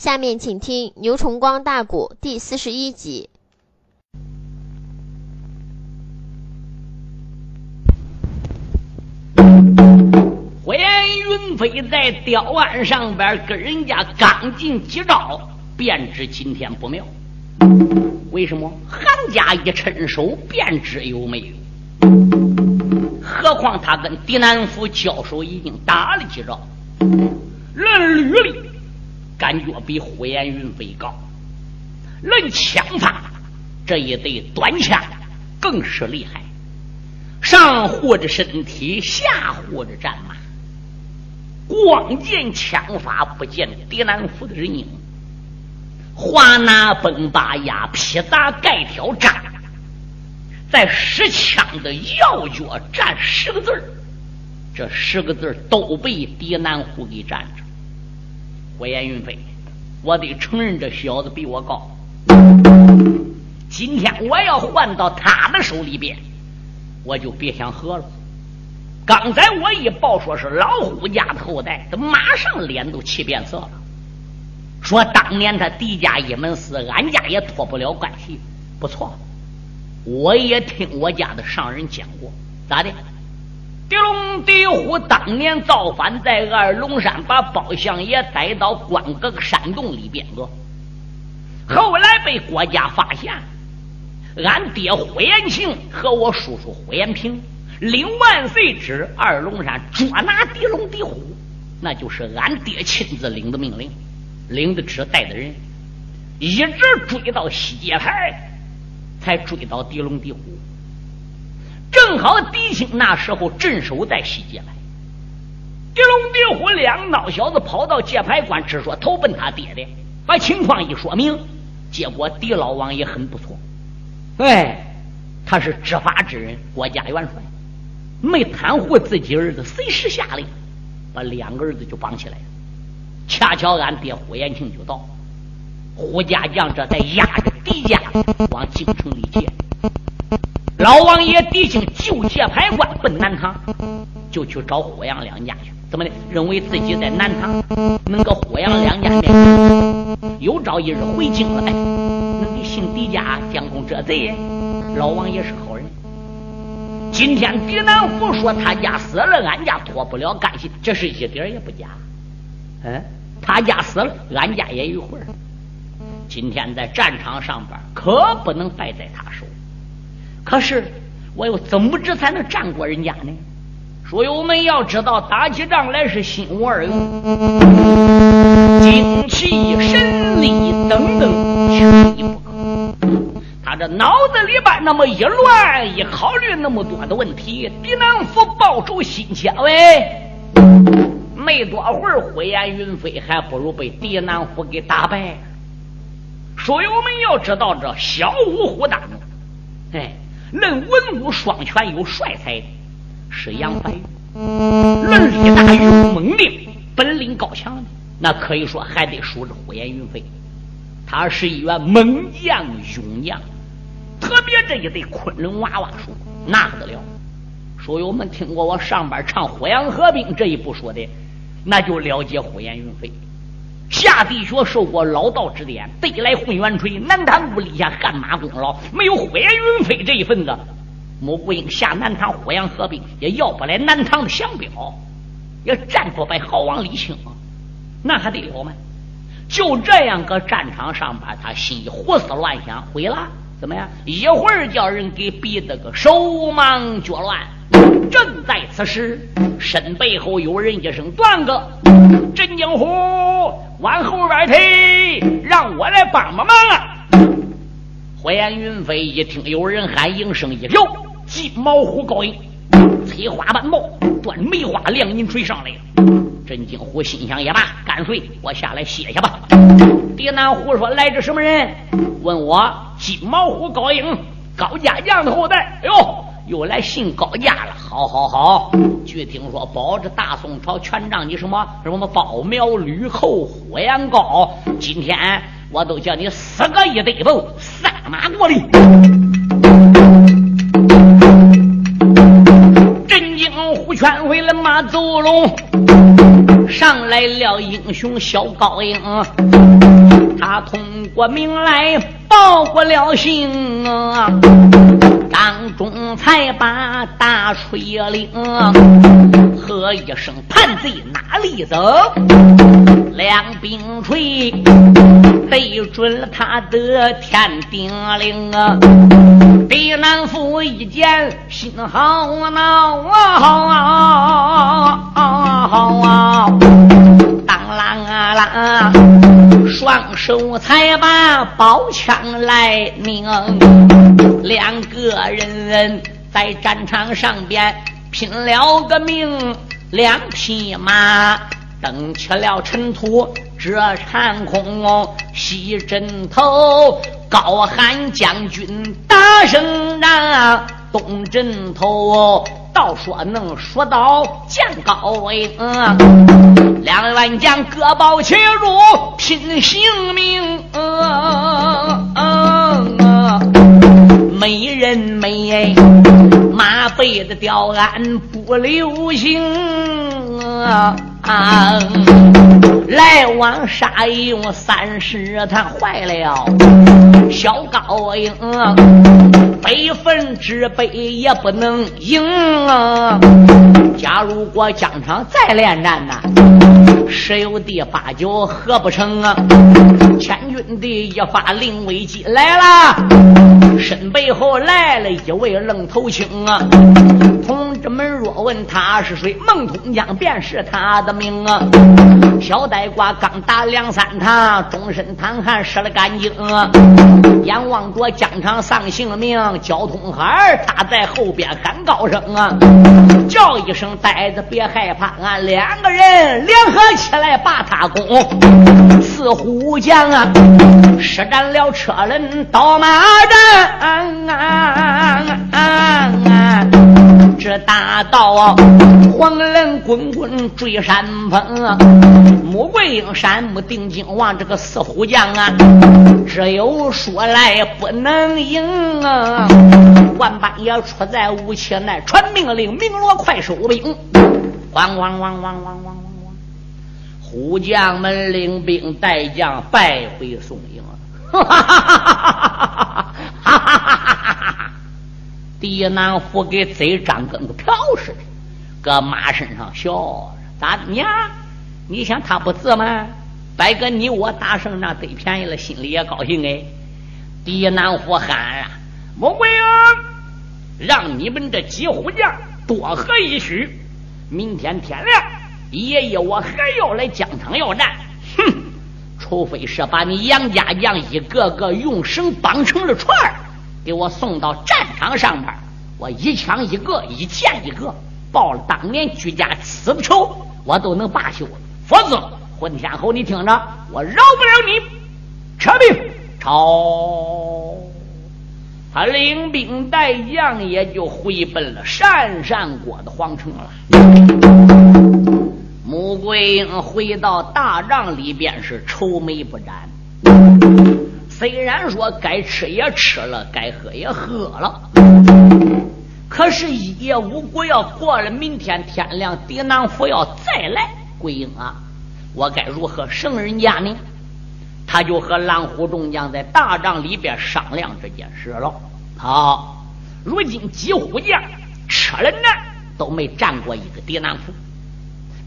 下面请听《牛崇光大鼓》第四十一集。火焰云飞在吊案上边跟人家刚进几招，便知今天不妙。为什么？韩家一伸手便知有没有。何况他跟狄南府交手已经打了几招，论履历感觉比火焰云飞高；论枪法，这一对短枪更是厉害。上护着身体，下护着战马。光见枪法，不见狄南府的人影。华拿崩巴压，劈砸盖挑战，在使枪的摇脚站十个字这十个字都被狄南虎给占着。火焰云飞，我得承认这小子比我高。今天我要换到他的手里边。我就别想喝了。刚才我一报说是老虎家的后代，他马上脸都气变色了，说当年他狄家一门死，俺家也脱不了关系。不错，我也听我家的上人讲过，咋的？狄龙、狄虎当年造反，在二龙山把包相爷逮到关阁山洞里边个，后来被国家发现。俺爹火延庆和我叔叔火延平领万岁旨，二龙山捉拿狄龙狄虎，那就是俺爹亲自领的命令，领的旨带的人，一直追到西界台，才追到狄龙狄虎。正好狄青那时候镇守在西界来，狄龙狄虎两孬小子跑到界牌关，只说投奔他爹的，把情况一说明，结果狄老王也很不错。哎，他是执法之人，国家元帅，没袒护自己儿子，随时下令把两个儿子就绑起来了。恰巧俺爹胡延庆就到，胡家将这才押着狄家往京城里接。老王爷狄青就界牌关奔南唐，就去找霍阳两家去。怎么的？认为自己在南唐能搁霍阳两家面前有朝一日回京了，哎，能给姓狄家将功折罪。老王爷是好人。今天狄南虎说他家死了，俺家脱不了干系，这是一点也不假。嗯，他家死了，俺家也有份今天在战场上边，可不能败在他手。可是，我又怎么着才能战过人家呢？书友们要知道，打起仗来是心无二用，精气神力等等，缺一不可。他这脑子里边那么一乱，一考虑那么多的问题，狄南府报仇心切，喂，没多会儿，火焰云飞还不如被狄南虎给打败。书友们要知道，这小五虎当中，哎。论文武双全有帅才，是杨白玉；论力大勇猛力，本领高强的，那可以说还得数着火焰云飞。他是一员猛将勇将，特别这一对昆仑娃娃术，那不得了。书友们听过我上边唱《火阳合兵》这一部说的，那就了解火焰云飞。下地学受过老道指点，得来混元锤，南唐不立下汗马功劳。没有火焰云飞这一份子，穆桂英下南唐火阳合兵，也要不来南唐的降标，也战不败浩王李清，那还得了吗？就这样搁战场上边，他心里胡思乱想，毁了怎么样？一会儿叫人给逼得个手忙脚乱。正在此时，身背后有人一声断个：“镇江虎。”往后边退，让我来帮帮忙啊！火焰云飞一听有人喊，应声一跳，金毛虎高音，翠花斑帽，端梅花亮银锤上来了。镇惊虎心想也罢，干脆我下来歇歇吧。狄南虎说：“来这什么人？问我金毛虎高英，高家将的后代。”哎呦！又来信高价了，好好好！据听说，保着大宋朝权杖，你什么什么包苗吕后火焰高，今天我都叫你死个一对头，三马过来！镇江虎圈回了马走龙，上来了英雄小高英，他通过名来报过了信啊，当中才把大锤领，喝一声叛贼哪里走？两柄锤对准了他的天顶铃啊！狄南府一见心好恼啊！当啷啊啷，双手才把宝枪来拧，两个人在战场上边拼了个命，两匹马。等起了尘土，遮长空，西枕头，高喊将军大声让，东枕头，倒说能说到将高英，两员将各抱其主，拼性命，没人没，马背的吊鞍不留情啊。来往杀勇三十，他坏了。小高英，悲愤之悲也不能赢啊！假如我疆场再恋战呐，十有第八九合不成啊！千军的一发令危机来了，身背后来了一位愣头青啊！同志们若问他是谁，孟通江便是他的名啊！小呆瓜刚打两三趟，终身淌汗湿了干净啊！眼望着疆场丧性命，交通孩他在后边喊高声啊，叫一声呆子别害怕，俺两个人两合起来把他攻四虎将啊施展了车轮倒马战啊啊啊啊这大道啊黄龙滚滚追山峰啊。穆桂英山木定惊王这个四虎将啊只有说来不能赢啊。万般爷出在吴起内传命令鸣锣快收兵。汪汪汪汪汪汪虎将们领兵带将败回宋营。哈哈哈哈哈哈哈哈哈哈哈哈！狄南虎给嘴张跟个瓢似的，搁马身上笑着，咋的娘？你想他不自满？白哥，你我打胜仗得便宜了，心里也高兴哎。狄南虎喊啊：“穆桂英，让你们这几虎将多喝一宿，明天天亮。”爷爷我还要来疆场要战。哼，除非是把你杨家将一个个用绳绑成了串儿。”给我送到战场上面，我一枪一个，一剑一个，报了当年居家死的仇，我都能罢休。否则，混天侯，你听着，我饶不了你。撤兵，朝。他领兵带将也就回奔了鄯善国的皇城了。穆桂英回到大帐里边，是愁眉不展。虽然说该吃也吃了，该喝也喝了，可是，一夜无果要过了，明天天亮，狄南府要再来，桂英啊，我该如何胜人家呢？他就和狼虎众将在大帐里边商量这件事了。好，如今几虎将吃了难都没战过一个狄南府，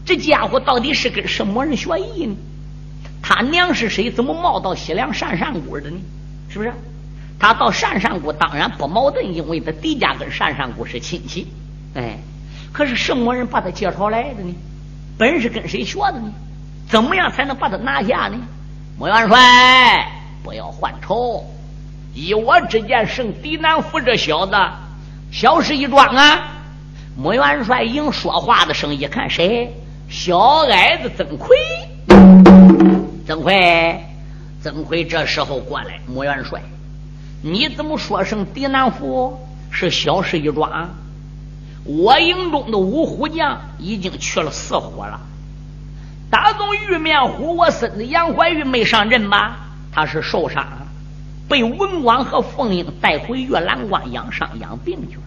这家伙到底是跟什么人学艺呢？他娘是谁？怎么冒到西凉单善谷的呢？是不是？他到单善谷当然不矛盾，因为他狄家跟单善谷是亲戚。哎，可是什么人把他介绍来的呢？本是跟谁学的呢？怎么样才能把他拿下呢？穆元帅，不要犯愁。依我之见，胜狄南福这小子，小事一桩啊！穆元帅迎说话的声，音看谁？小矮子曾奎。曾奎，曾奎这时候过来，穆元帅，你怎么说声狄南府是小事一桩？我营中的五虎将已经去了四虎了。大总玉面虎，我孙子杨怀玉没上阵吧？他是受伤，被文广和凤英带回月兰关养伤养病去了。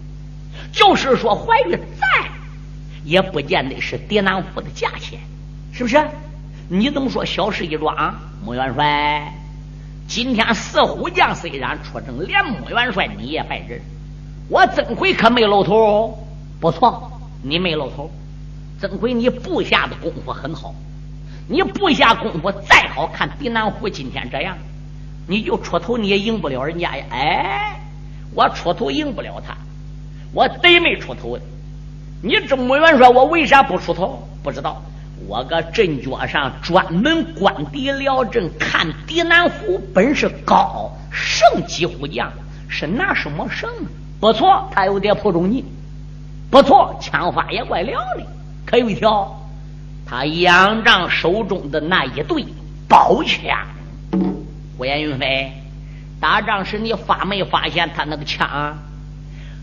就是说怀玉在，也不见得是狄南府的价钱。是不是？你怎么说小事一桩？穆元帅，今天四虎将虽然出征，连穆元帅你也败阵，我曾奎可没露头。不错，你没露头。曾奎，你部下的功夫很好，你部下功夫再好看，狄南虎今天这样，你就出头你也赢不了人家呀。哎，我出头赢不了他，我得没出头的。你这穆元说，我为啥不出头？不知道。我搁阵脚上专门观敌辽阵，看敌南虎本事高，胜几虎将，是拿什么胜？不错，他有点破中计，不错，枪法也怪亮的。可有一条，他仰仗手中的那一对宝枪。胡延云飞，打仗时你发没发现他那个枪？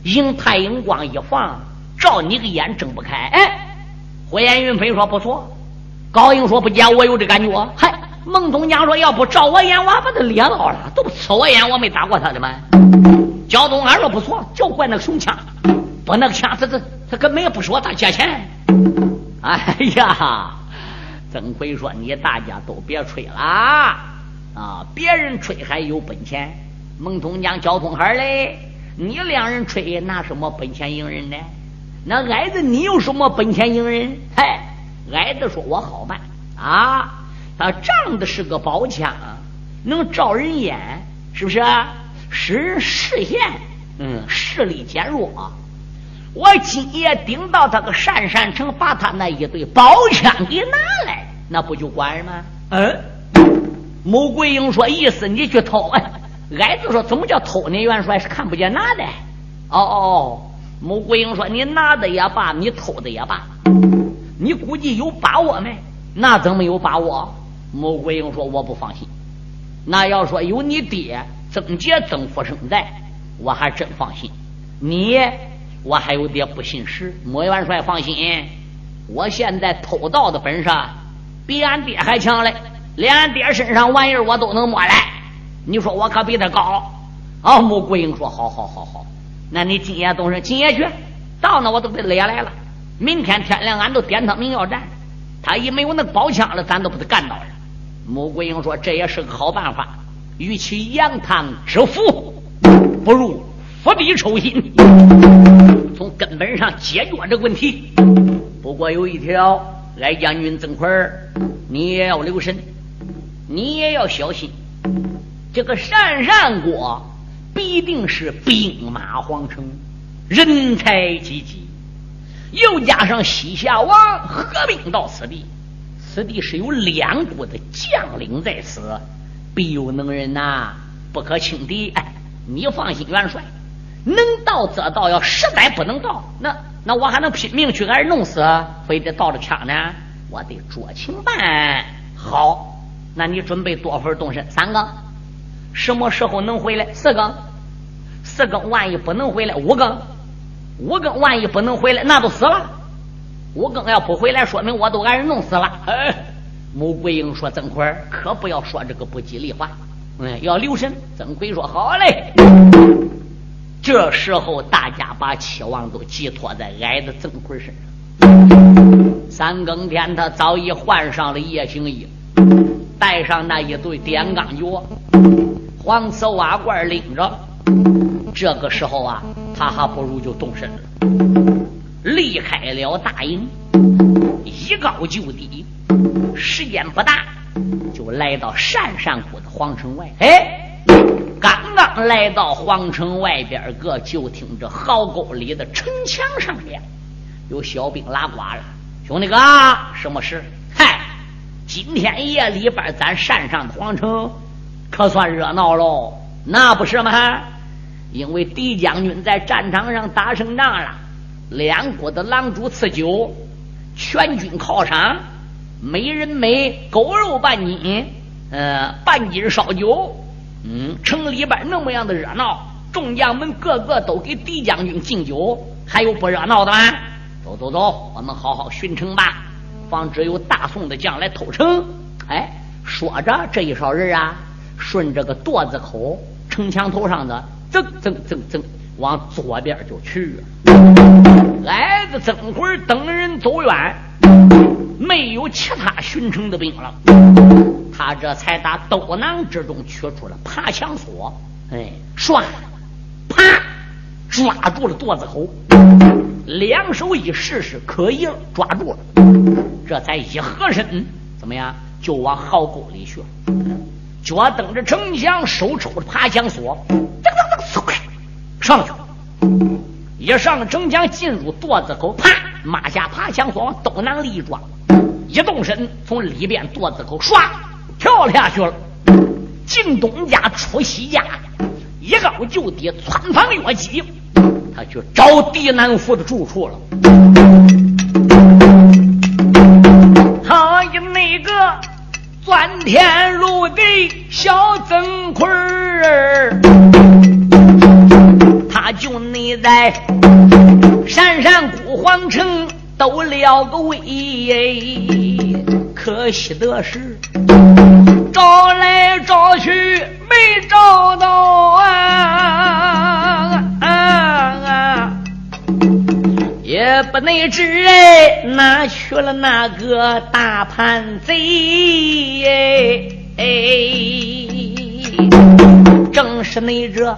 迎太阳光一放。照你个眼睁不开，哎，火焰云飞说不错，高英说不见我有这感觉，嗨，孟东江说要不照我眼，我把他裂到了，都不呲我眼，我没打过他的吗？焦东安说不错，就怪那个熊枪，不那个枪，他他他根本也不说他借钱。哎呀，曾奎说你大家都别吹了啊，别人吹还有本钱，孟东江、焦东海嘞，你两人吹拿什么本钱赢人呢？那矮子，你有什么本钱赢人？嗨，矮子说：“我好办啊！他仗的是个宝枪，能照人眼，是不是？使人视线，嗯，视力减弱。我今夜顶到他个善善城，把他那一对宝枪给拿来，那不就管了吗？”嗯，穆桂英说：“意思你去偷？”矮子说：“怎么叫偷呢？元帅是看不见拿的。”哦哦哦。穆桂英说：“你拿的也罢，你偷的也罢，你估计有把握没？那怎么有把握？”穆桂英说：“我不放心。那要说有你爹曾杰、曾福生在，我还真放心。你，我还有点不信实。穆元帅放心，我现在偷盗的本事比俺爹还强嘞，连俺爹身上玩意儿我都能摸来。你说我可比他高。”啊，穆桂英说：“好好好好。”那你今夜动身，今夜去，到那我都给勒来了。明天天亮，俺都点他明要战。他一没有那宝枪了，咱都把他干倒了。穆桂英说：“这也是个好办法。与其扬汤止沸，不如釜底抽薪，从根本上解决这个问题。不过有一条，来将军曾奎，你也要留神，你也要小心。这个单善国。”必定是兵马皇城，人才济济，又加上西夏王合兵到此地，此地是有两国的将领在此，必有能人呐，不可轻敌。哎，你放心，元帅，能到则到，要实在不能到，那那我还能拼命去给人弄死？非得倒着枪呢？我得酌情办。好，那你准备多份动身？三个。什么时候能回来？四更，四更万一不能回来，五更，五更万一不能回来，那都死了。五更要不回来，说明我都挨人弄死了。哎，穆桂英说：“曾奎可不要说这个不吉利话，嗯，要留神。”曾奎说：“好嘞。”这时候，大家把期望都寄托在矮的曾奎身上。三更天，他早已换上了夜行衣，带上那一对点钢脚。黄瓷瓦罐拎着，这个时候啊，他还不如就动身了，离开了大营，一高就低，时间不大，就来到单山谷的皇城外。哎，刚刚来到皇城外边个，就听着壕沟里的城墙上面有小兵拉呱了。兄弟哥，什么事？嗨，今天夜里边咱山上的皇城。可算热闹喽，那不是吗？因为狄将军在战场上打胜仗了，两国的狼主赐酒，全军犒赏，每人每狗肉半斤，呃，半斤烧酒，嗯，城里边那么样的热闹，众将们个个都给狄将军敬酒，还有不热闹的吗？走走走，我们好好巡城吧，防止有大宋的将来偷城。哎，说着这一梢人啊。顺着个垛子口，城墙头上的，噌噌噌噌，往左边就去。矮子曾奎等人走远，没有其他巡城的兵了。他这才打斗囊之中取出了爬墙索，哎，唰，啪，抓住了垛子口，两手一试试，可以抓住了。这才一合身，怎么样，就往壕沟里去了。脚蹬着城墙，手抽着爬墙锁，噔噔噔，上去。一上城墙，进入垛子口，啪，马下爬墙锁往兜囊里一装，一动身从里边垛子口唰跳下去了。进东家出西家，一高就低，窜房越脊，他去找狄南府的住处了。他一那个钻天入的小曾坤儿。他就你在山山古皇城都了个位，可惜的是找来找去没找到啊啊啊！也不能知哎，哪去了那个大叛贼？哎哎，正是那这。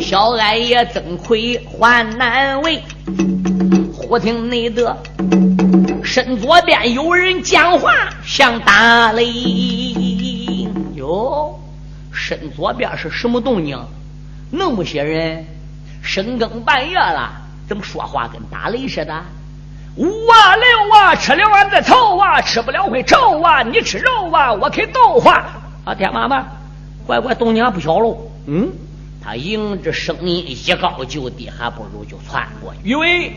小矮爷曾奎患难为，忽听内得身左边有人讲话像打雷。哟，身左边是什么动静？那么些人深更半夜了，怎么说话跟打雷似的？五啊六啊，吃了俺再凑啊，吃不了会臭啊！你吃肉啊，我开豆花。啊，天妈妈，乖乖动静还不小喽。嗯。他迎着声音一高就低，还不如就窜过去。因为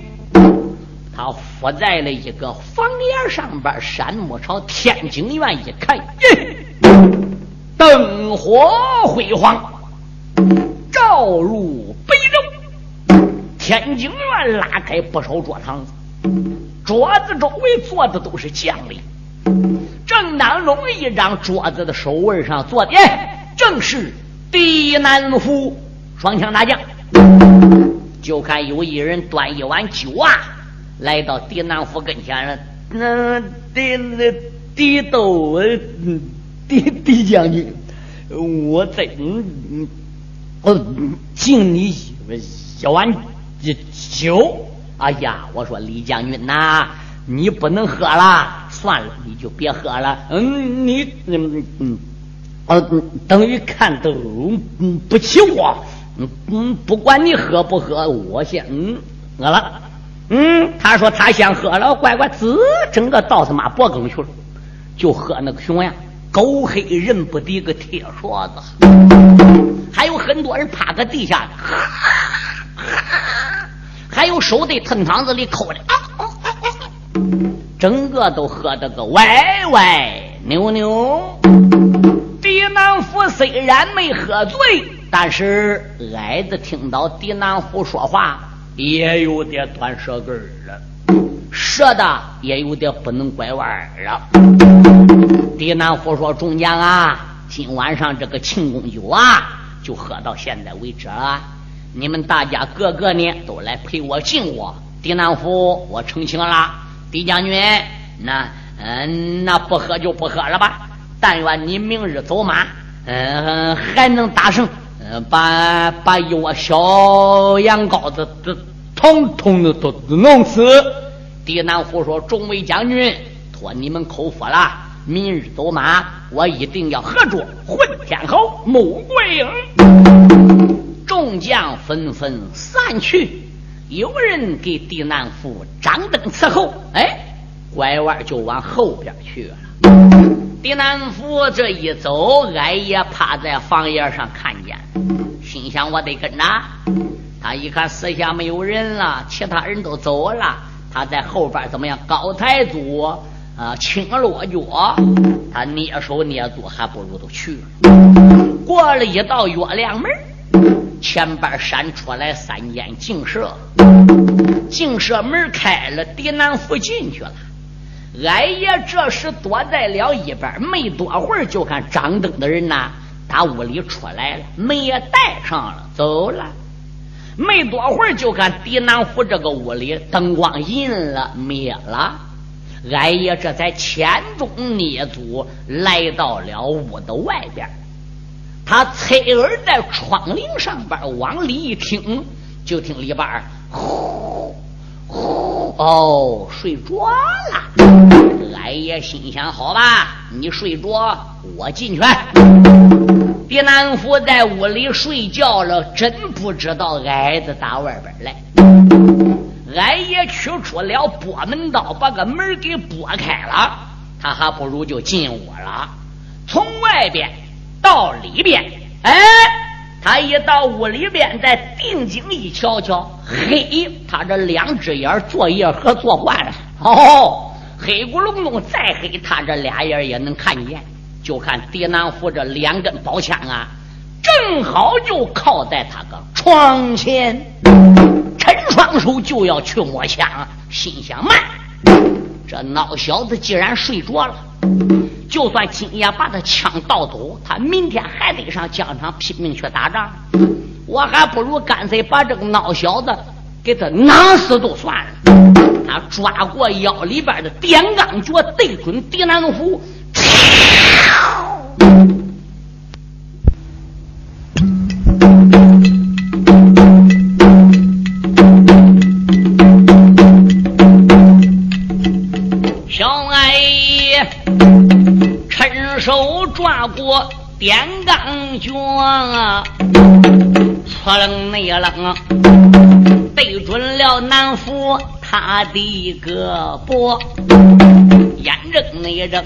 他伏在了一个房檐上边，山木朝天井院一看，灯火辉煌，照入北楼。天井院拉开不少桌堂子，桌子周围坐的都是将领。正当龙一张桌子的手位上坐的，正是。狄南府双枪大将，就看有一人端一碗酒啊，来到狄南府跟前了。那狄那狄斗，狄狄将军，我在嗯，我敬你一碗酒。哎呀，我说李将军呐，你不能喝了，算了，你就别喝了。嗯，你嗯嗯。呃，等于看都不起我，嗯嗯，不管你喝不喝，我先嗯饿了，嗯，他说他先喝了，乖乖，滋，整个到他妈脖梗去了，就喝那个熊呀，狗黑人不敌个铁刷子，还有很多人趴在地下，还有手在藤汤子里抠的，整个都喝得个歪歪扭扭。狄南府虽然没喝醉，但是矮子听到狄南府说话，也有点断舌根了，舌的也有点不能拐弯了。狄南府说：“众将啊，今晚上这个庆功酒啊，就喝到现在为止了。你们大家个个呢，都来陪我敬我。狄南府，我成亲了。狄将军，那嗯，那不喝就不喝了吧。”但愿你明日走马，嗯，还能打胜，把把一窝小羊羔子都统统的都弄死。狄南虎说：“众位将军，托你们口福了。明日走马，我一定要合作混天侯穆桂英。”众将纷纷散去，有人给狄南虎张灯伺候，哎，拐弯就往后边去了。狄南府这一走，矮爷趴在房檐上看见，心想我得跟着。他一看四下没有人了，其他人都走了，他在后边怎么样？高抬足啊，轻落脚，他蹑手蹑足，还不如都去了。过了一道月亮门，前边闪出来三间净舍，净舍门开了，狄南府进去了。矮爷这时躲在了一边，没多会儿就看张灯的人呐，打屋里出来了，门也带上了，走了。没多会儿就看狄南府这个屋里灯光阴了，灭了。俺爷这才千中蹑足来到了屋的外边。他侧耳在窗棂上边往里一听，就听里边呼呼哦，睡着了。俺爷心想：好吧，你睡着，我进去。狄南福在屋里睡觉了，真不知道矮子打外边来。俺爷取出了拨门刀，把个门给拨开了，他还不如就进屋了，从外边。到里边，哎，他一到屋里边，再定睛一瞧瞧，嘿，他这两只眼做夜和做惯了，哦，黑咕隆咚，再黑，他这俩眼也能看见。就看狄南福这两根宝枪啊，正好就靠在他个窗前，陈双手就要去摸枪，心想慢，这孬小子既然睡着了。就算今夜把他枪盗走，他明天还得上疆场拼命去打仗。我还不如干脆把这个孬小子给他囊死就算了。他抓过腰里边的点钢脚，对准狄南虎。手抓过点钢卷啊，扑棱内棱，对准了南府他的胳膊，眼睁内睁，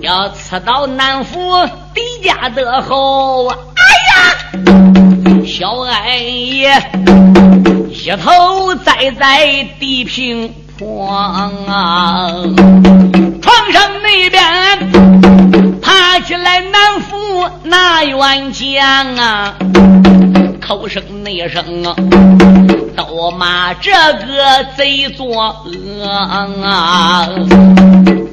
要刺到南府敌家的后。哎呀，小矮爷一头栽在地平坡啊，那员将啊，口声内声啊，都骂这个贼作恶啊！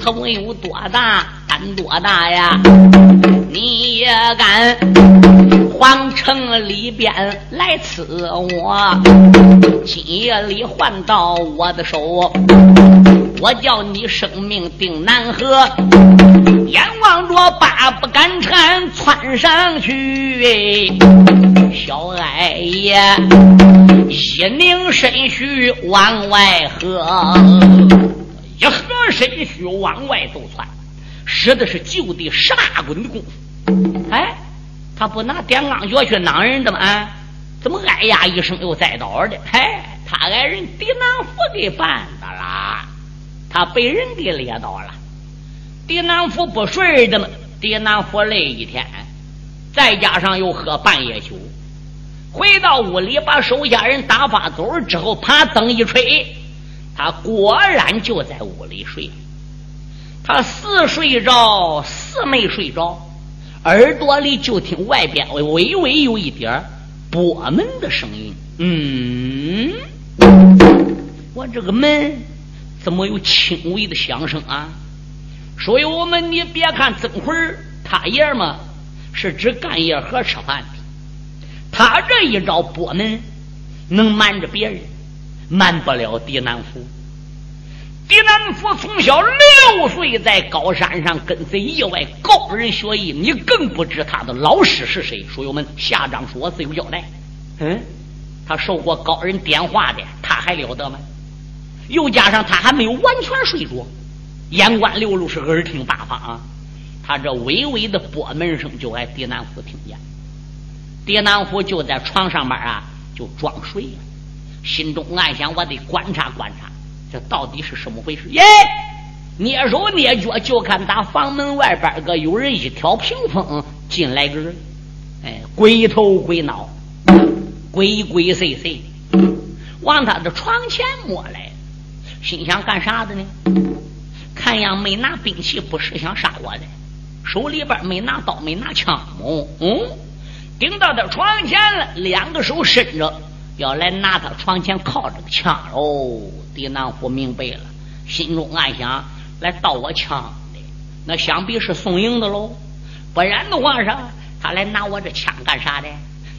头有多大，胆多大呀？你也敢皇城里边来刺我？今夜里换到我的手，我叫你生命定难合。眼望着八不敢缠，窜上去。小矮爷一拧身躯往外合，一合身躯往外就窜，使的是就地十八滚的功夫。哎，他不拿点钢脚去攮人的吗？怎么哎呀一声又栽倒的？哎，他挨人狄南福给绊的啦，他被人给猎倒了。狄南福不睡的嘛，狄南福累一天，再加上又喝半夜酒，回到屋里把手下人打发走之后，啪灯一吹，他果然就在屋里睡。他似睡着，似没睡着，耳朵里就听外边微微有一点拨门的声音。嗯，我这个门怎么有轻微的响声啊？所以我们，你别看曾奎他爷们是只干夜盒吃饭的，他这一招拨门能瞒着别人，瞒不了狄南福。狄南福从小六岁在高山上跟随意外高人学艺，你更不知他的老师是谁。书友们，下章书我自有交代。嗯，他受过高人点化的，他还了得吗？又加上他还没有完全睡着。眼观六路是耳听八方啊，他这微微的拨门声就挨狄南福听见。狄南福就在床上面啊，就装睡了，心中暗想：我得观察观察，这到底是什么回事？耶！蹑手蹑脚，就看打房门外边个有人一挑屏风进来个人，哎，鬼头鬼脑，鬼鬼祟祟，往他的床前摸来，心想干啥的呢？看样没拿兵器，不是想杀我的，手里边没拿刀，没拿枪，哦，嗯，顶到他床前了，两个手伸着，要来拿他床前靠着个枪喽。狄南虎明白了，心中暗想：来盗我枪的，那想必是宋营的喽。不然的话，是，他来拿我这枪干啥的？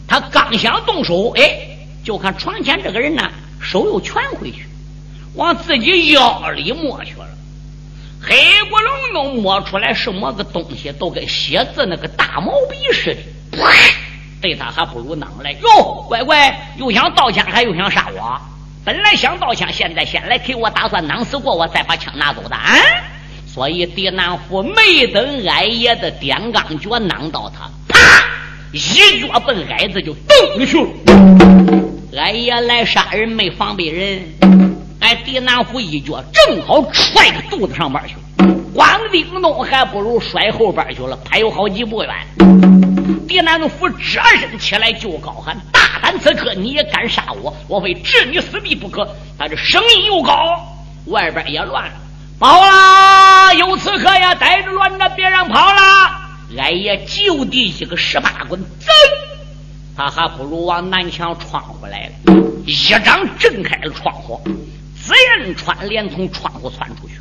他刚想动手，哎，就看床前这个人呢，手又蜷回去。往自己腰里摸去了。黑咕隆咚摸出来什么个东西，都跟写字那个大毛笔似的。对他还不如囊来哟，乖乖，又想道歉，还又想杀我。本来想道歉，现在先来给我打算囊死过我，再把枪拿走的啊！所以狄南虎没等矮爷的点钢脚囊到他，啪，一脚奔矮子就蹬去了。矮爷来杀人没防备人，哎，狄南府一脚正好踹个肚子上边去了，光叮咚还不如摔后边去了，还有好几步远。狄南府折身起来就高喊：“大胆刺客，你也敢杀我？我非置你死地不可！”他这声音又高，外边也乱了。跑啦！有刺客呀！逮着乱着，别让跑了！俺爷就地一个十八棍，噌！他还不如往南墙闯回来了。一掌震开了窗户，贼人穿连从窗户窜出去。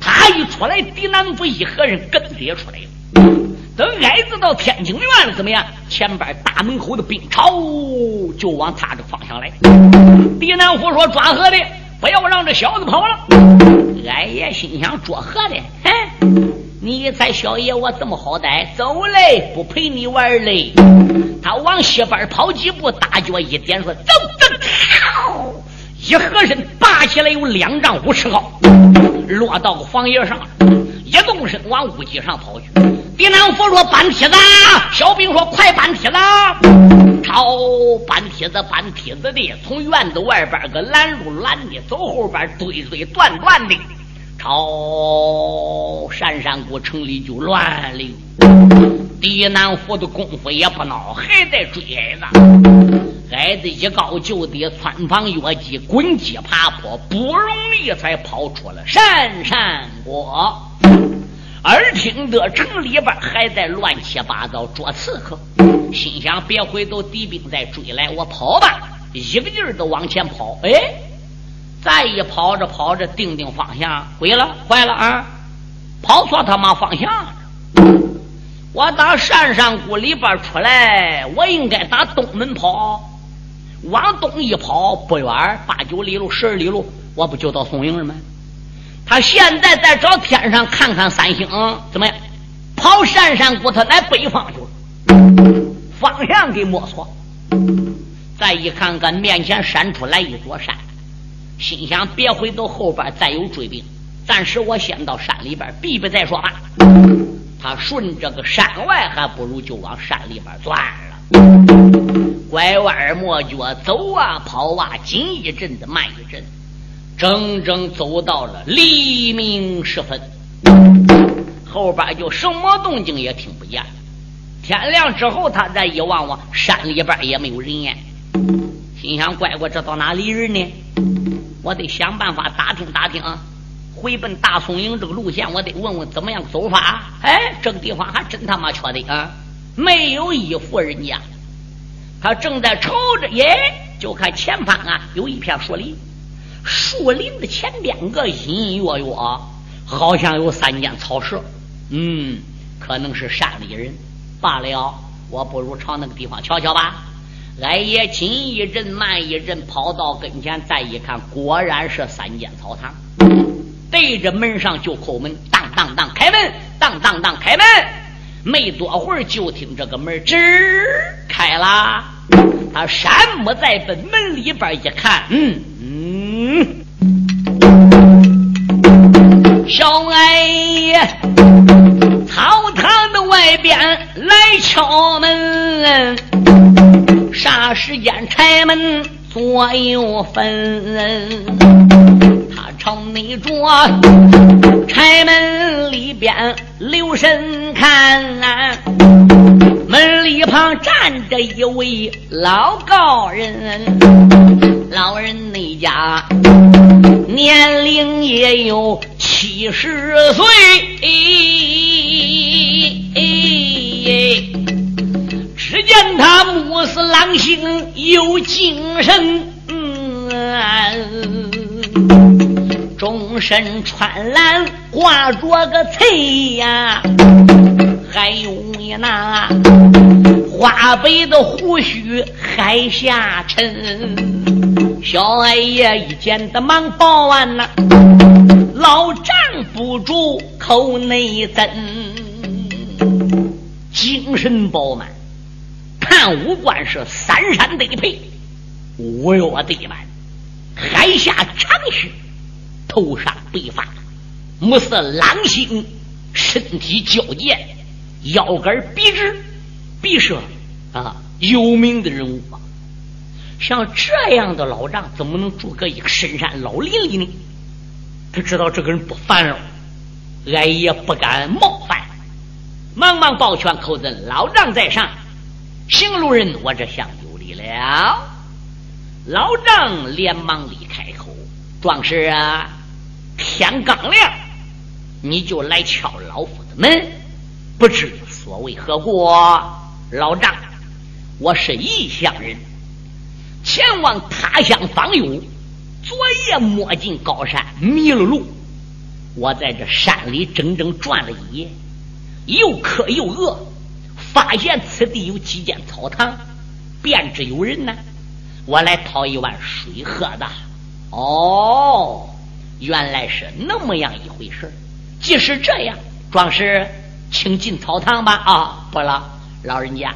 他一出来，狄南府一合人跟着出来了。等矮子到天津院了，怎么样？前边大门口的兵朝就往他这方向来。狄南虎说：“抓河的，不要让这小子跑了。”矮爷心想：“捉河的，哼！你猜小爷我这么好歹？走嘞，不陪你玩嘞。”他往西边跑几步，大脚一点，说：“走走！”一合身拔起来有两丈五尺高，落到个房檐上，一动身往屋脊上跑去。狄南佛说：“搬梯子！”小兵说：“快搬梯子！”朝搬梯子，搬梯子的，从院子外边个拦路拦的，走后边堆堆断断的，朝山山谷城里就乱了。狄南佛的功夫也不孬，还在追矮子。矮子一高就得穿房越脊，滚击爬坡，不容易才跑出了山山国。耳听得城里边还在乱七八糟捉刺客，心想别回头，敌兵在追来，我跑吧，一个劲儿的往前跑。哎，再一跑着跑着，定定方向，毁了，坏了啊！跑错他妈方向了。我打山上谷里边出来，我应该打东门跑，往东一跑不远，八九里路、十二里路，我不就到松营了吗？他现在在找天上看看三星怎么样？跑山山谷，他来北方去了，方向给摸错。再一看看面前闪出来一座山，心想别回头，后边再有追兵，暂时我先到山里边避避再说吧。他顺着个山外，还不如就往山里边钻。拐弯抹角走啊跑啊，紧一阵子慢一阵。整整走到了黎明时分，后边就什么动静也听不见了。天亮之后，他再一望望，山里边也没有人烟。心想：乖乖，这到哪里人呢？我得想办法打听打听，回奔大松营这个路线，我得问问怎么样走法。哎，这个地方还真他妈缺德啊！没有一户人家。他正在瞅着，耶，就看前方啊，有一片树林。树林的前边个隐隐约约，好像有三间草舍。嗯，可能是山里人。罢了，我不如朝那个地方瞧瞧吧。俺也紧一阵慢一阵，跑到跟前，再一看，果然是三间草堂。对着门上就叩门，当当当，开门！当当当，开门！没多会儿，就听这个门吱开了。他山木在本门里边一看，嗯嗯。小矮爷，草堂的外边来敲门，啥时间拆门左右分？他朝那桌拆门里边留神看，门里旁站着一位老高人。老人那家年龄也有七十岁，只见他目视狼星有精神，终身穿蓝挂着个翠呀，还有你那花白的胡须还下沉。小矮爷一见得忙报完呐，老丈不住口内增，精神饱满，看五官是三山对配，五岳对满，还下长须，头上白发，目似狼星，身体矫健，腰杆笔直，笔舌啊，有名的人物。像这样的老丈，怎么能住个一个深山老林里呢？他知道这个人不凡了，俺也不敢冒犯，忙忙抱拳口尊老丈在上，行路人，我这厢有礼了。老丈连忙离开口，壮士啊，天刚亮，你就来敲老夫的门，不知所为何故？老丈，我是异乡人。前往他乡访友，昨夜摸进高山，迷了路。我在这山里整整转了一夜，又渴又饿，发现此地有几间草堂，便知有人呢。我来讨一碗水喝的。哦，原来是那么样一回事。既是这样，壮士，请进草堂吧。啊，不了，老人家，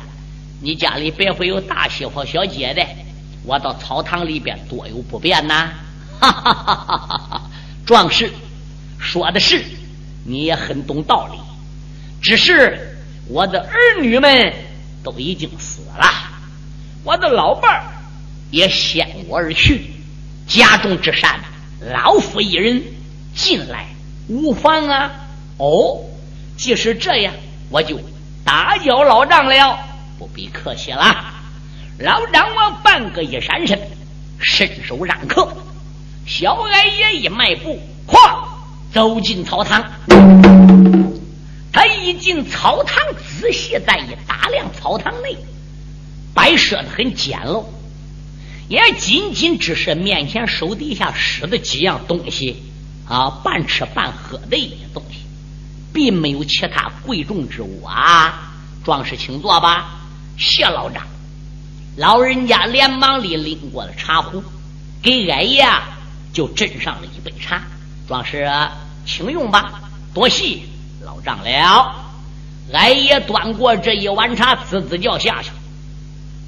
你家里别会有大媳妇、小姐的。我到草堂里边多有不便呐！哈哈哈哈哈哈！壮士说的是，你也很懂道理。只是我的儿女们都已经死了，我的老伴儿也先我而去，家中之善呐，老夫一人进来无妨啊。哦，即使这样，我就打搅老丈了，不必客气了。老丈王半个一闪身，伸手让客。小矮爷一迈步，咵走进草堂。他一进草堂，仔细再一打量，草堂内摆设的很简陋，也仅仅只是面前手底下使的几样东西啊，半吃半喝的一些东西，并没有其他贵重之物啊。壮士，请坐吧。谢老张。老人家连忙里拎过了茶壶，给矮爷就斟上了一杯茶。壮士，请用吧，多谢老丈了。矮爷端过这一碗茶，滋滋叫下去。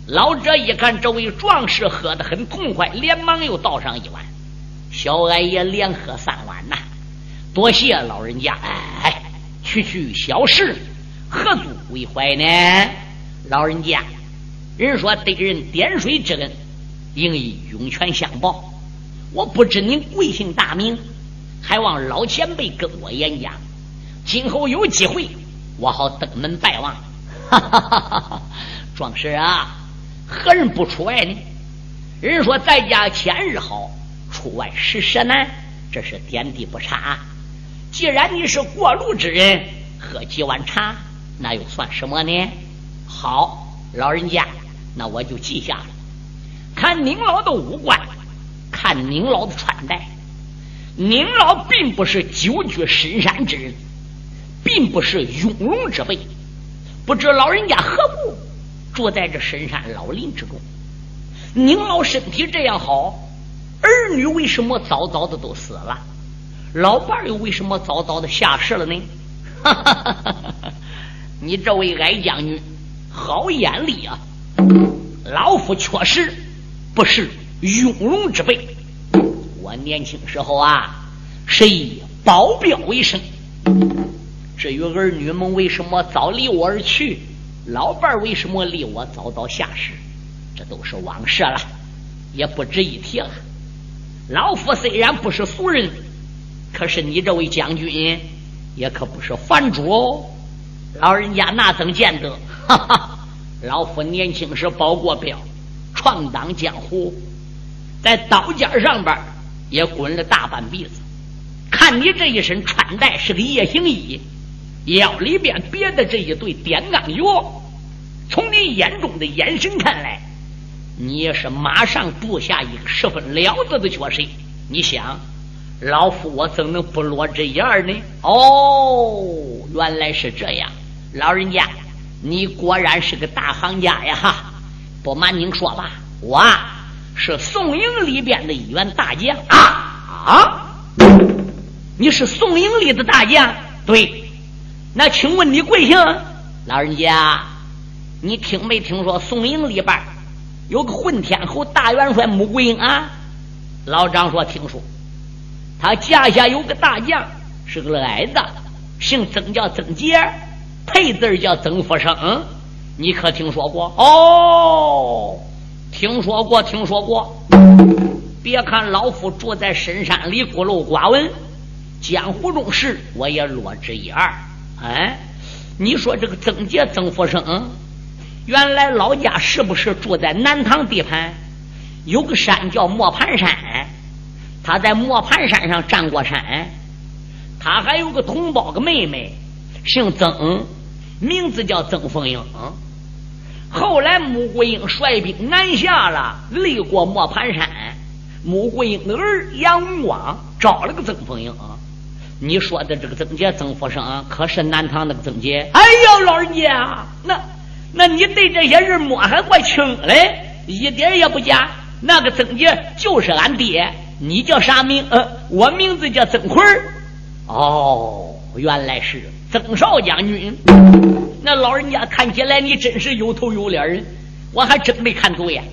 老者一看这位壮士喝得很痛快，连忙又倒上一碗。小矮爷连喝三碗呐，多谢老人家。哎，区区小事，何足为怀呢？老人家。人说得人点水之恩，应以涌泉相报。我不知您贵姓大名，还望老前辈跟我演讲。今后有机会，我好登门拜望。哈哈哈哈哈！壮士啊，何人不出外呢？人说在家千日好，出外十舍难，这是点滴不差。既然你是过路之人，喝几碗茶，那又算什么呢？好，老人家。那我就记下了。看您老的五官，看您老的穿戴，您老并不是久居深山之人，并不是庸容之辈。不知老人家何故住在这深山老林之中？您老身体这样好，儿女为什么早早的都死了？老伴儿又为什么早早的下世了呢？哈哈哈哈哈！你这位矮将军，好眼力啊！老夫确实不是庸容之辈，我年轻时候啊是以保镖为生。至于儿女们为什么早离我而去，老伴儿为什么离我早早下世，这都是往事了，也不值一提了。老夫虽然不是俗人，可是你这位将军也可不是凡主哦。老人家那怎见得？哈哈。老夫年轻时保过镖，闯荡江湖，在刀尖上边也滚了大半鼻子。看你这一身穿戴是个夜行衣，腰里边别的这一对点钢药，从你眼中的眼神看来，你也是马上布下一个十分了得的角色。你想，老夫我怎能不落这眼呢？哦，原来是这样，老人家。你果然是个大行家呀！哈，不瞒您说吧，我是宋营里边的一员大将啊啊！你是宋营里的大将？对。那请问你贵姓？老人家，你听没听说宋营里边有个混天侯大元帅穆桂英啊？老张说听说，他家下有个大将，是个矮子，姓曾，叫曾杰，配字叫曾福生。你可听说过？哦，听说过，听说过。别看老夫住在深山里，孤陋寡闻，江湖中事我也略知一二。哎，你说这个曾杰、曾福生，原来老家是不是住在南唐地盘？有个山叫磨盘山，他在磨盘山上占过山。他还有个同胞个妹妹，姓曾，名字叫曾凤英。后来穆桂英率兵南下了，立过磨盘山。穆桂英的儿杨广找了个曾凤英。你说的这个曾杰、曾福生，可是南唐那个曾杰？哎呦，老人家，那那你对这些人摸还怪清嘞，一点也不假。那个曾杰就是俺爹，你叫啥名？呃，我名字叫曾奎哦，原来是曾少将军。那老人家看起来你真是有头有脸人，我还真没看走眼。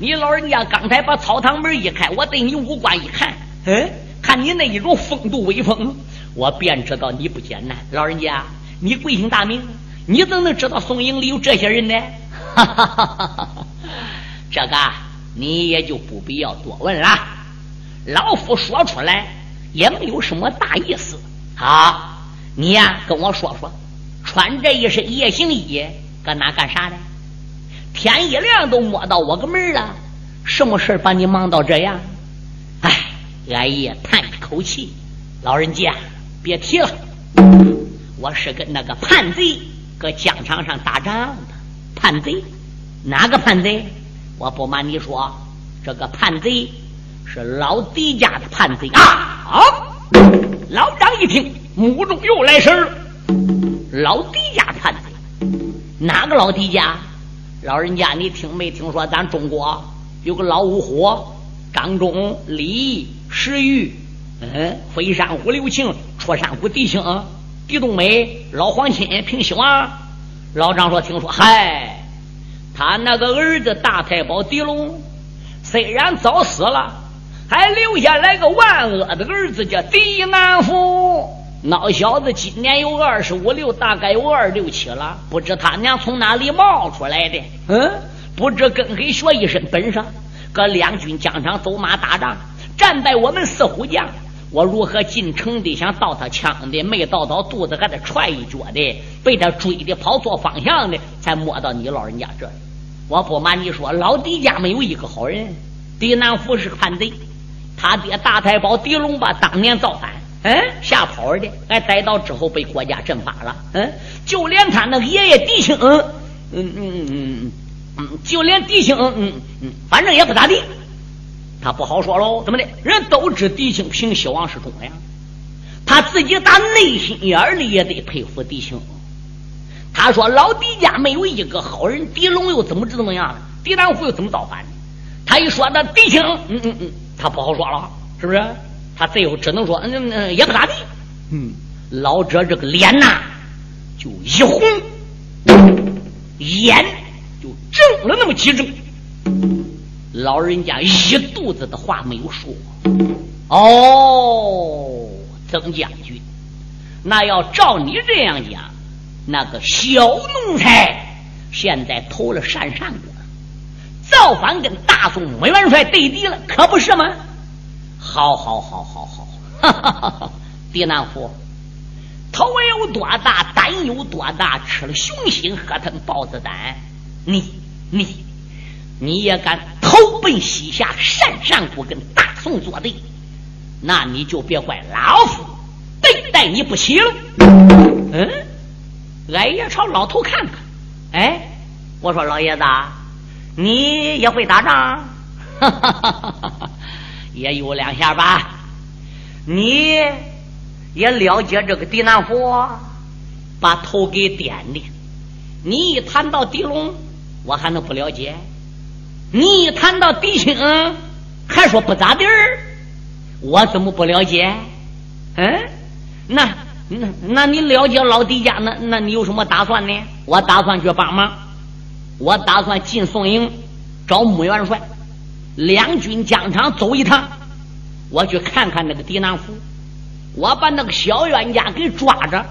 你老人家刚才把草堂门一开，我对你五官一看，嗯，看你那一种风度威风，我便知道你不简单。老人家，你贵姓大名？你怎能知道宋营里有这些人呢？哈哈哈哈哈！这个。你也就不必要多问了，老夫说出来也没有什么大意思。好，你呀跟我说说，穿这一身夜行衣搁哪干啥呢？天一亮都摸到我个门了，什么事把你忙到这样？哎，俺爷叹一口气，老人家别提了，我是跟那个叛贼搁疆场上打仗的。叛贼？哪个叛贼？我不瞒你说，这个叛贼是老狄家的叛贼啊！老张一听，目中又来神了。老狄家叛贼，哪个老狄家？老人家，你听没听说？咱中国有个老五虎，张忠、李石玉，嗯，飞山虎刘庆，出山虎狄青，狄冬梅，老黄亲平西王。老张说：“听说，嗨。”他那个儿子大太保狄龙，虽然早死了，还留下来个万恶的儿子叫狄南福。那小子今年有二十五六，大概有二六七了。不知他娘从哪里冒出来的？嗯，不知跟谁学一身本事，搁两军疆场走马打仗，战败我们四虎将。我如何进城的？想盗他枪的，没盗到肚子，还得踹一脚的，被他追的跑错方向的，才摸到你老人家这里。我不瞒你说，老狄家没有一个好人。狄南福是个叛贼，他爹大太保狄龙吧，当年造反，嗯，吓跑的，还逮到之后被国家镇法了，嗯，就连他那个爷爷狄青，嗯嗯嗯嗯嗯，就连狄青，嗯嗯，反正也不咋地。他不好说喽，怎么的？人都知狄青平西王是忠良，他自己打内心眼里也得佩服狄青。他说：“老狄家没有一个好人，狄龙又怎么怎么样了？狄南虎又怎么造反的？”他一说那狄青，嗯嗯嗯，他不好说了，是不是？他最后只能说：“嗯嗯，也不咋地。”嗯，老者这个脸呐，就一红，眼就睁了那么几睁。老人家一肚子的话没有说。哦，曾将军，那要照你这样讲。那个小奴才现在投了山上国，造反跟大宋穆元帅对敌了，可不是吗？好好好好好，哈哈哈哈！狄南福头有多大，胆有多大，吃了熊心，喝腾豹子胆。你你你也敢投奔西夏单上国，跟大宋作对？那你就别怪老夫对待你不起了。嗯。俺也朝老头看看，哎，我说老爷子，你也会打仗？也有两下吧。你也了解这个狄南佛，把头给点的。你一谈到狄龙，我还能不了解？你一谈到狄青，还说不咋地儿，我怎么不了解？嗯，那那那你了解老狄家？那那你有什么打算呢？我打算去帮忙，我打算进宋营找穆元帅，两军疆场走一趟，我去看看那个狄南府，我把那个小冤家给抓着，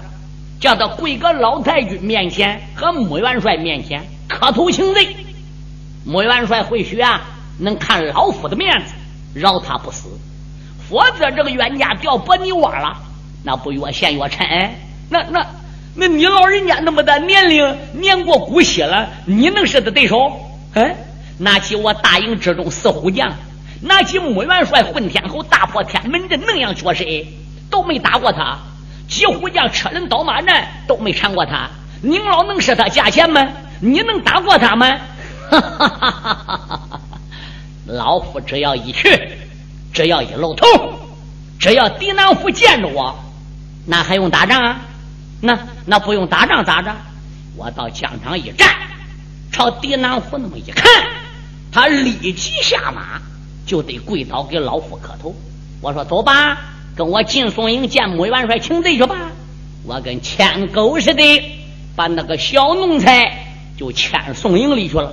叫他跪个老太君面前和穆元帅面前磕头请罪。穆元帅或许啊能看老夫的面子，饶他不死；否则这个冤家掉薄泥窝了，那不越陷越沉。那那那你老人家那么大年龄，年过古稀了，你能是他对手？哎，拿起我大营之中四虎将，拿起穆元帅混天侯大破天门阵那样绝世，都没打过他；几虎将车轮刀马战都没缠过他。您老能是他价钱吗？你能打过他吗？哈！老夫只要一去，只要一露头，只要狄南府见着我，那还用打仗？啊？那那不用打仗咋着？我到疆场一站，朝狄南府那么一看，他立即下马，就得跪倒给老夫磕头。我说走吧，跟我进宋营见穆元帅请罪去吧。我跟牵狗似的，把那个小奴才就牵宋营里去了。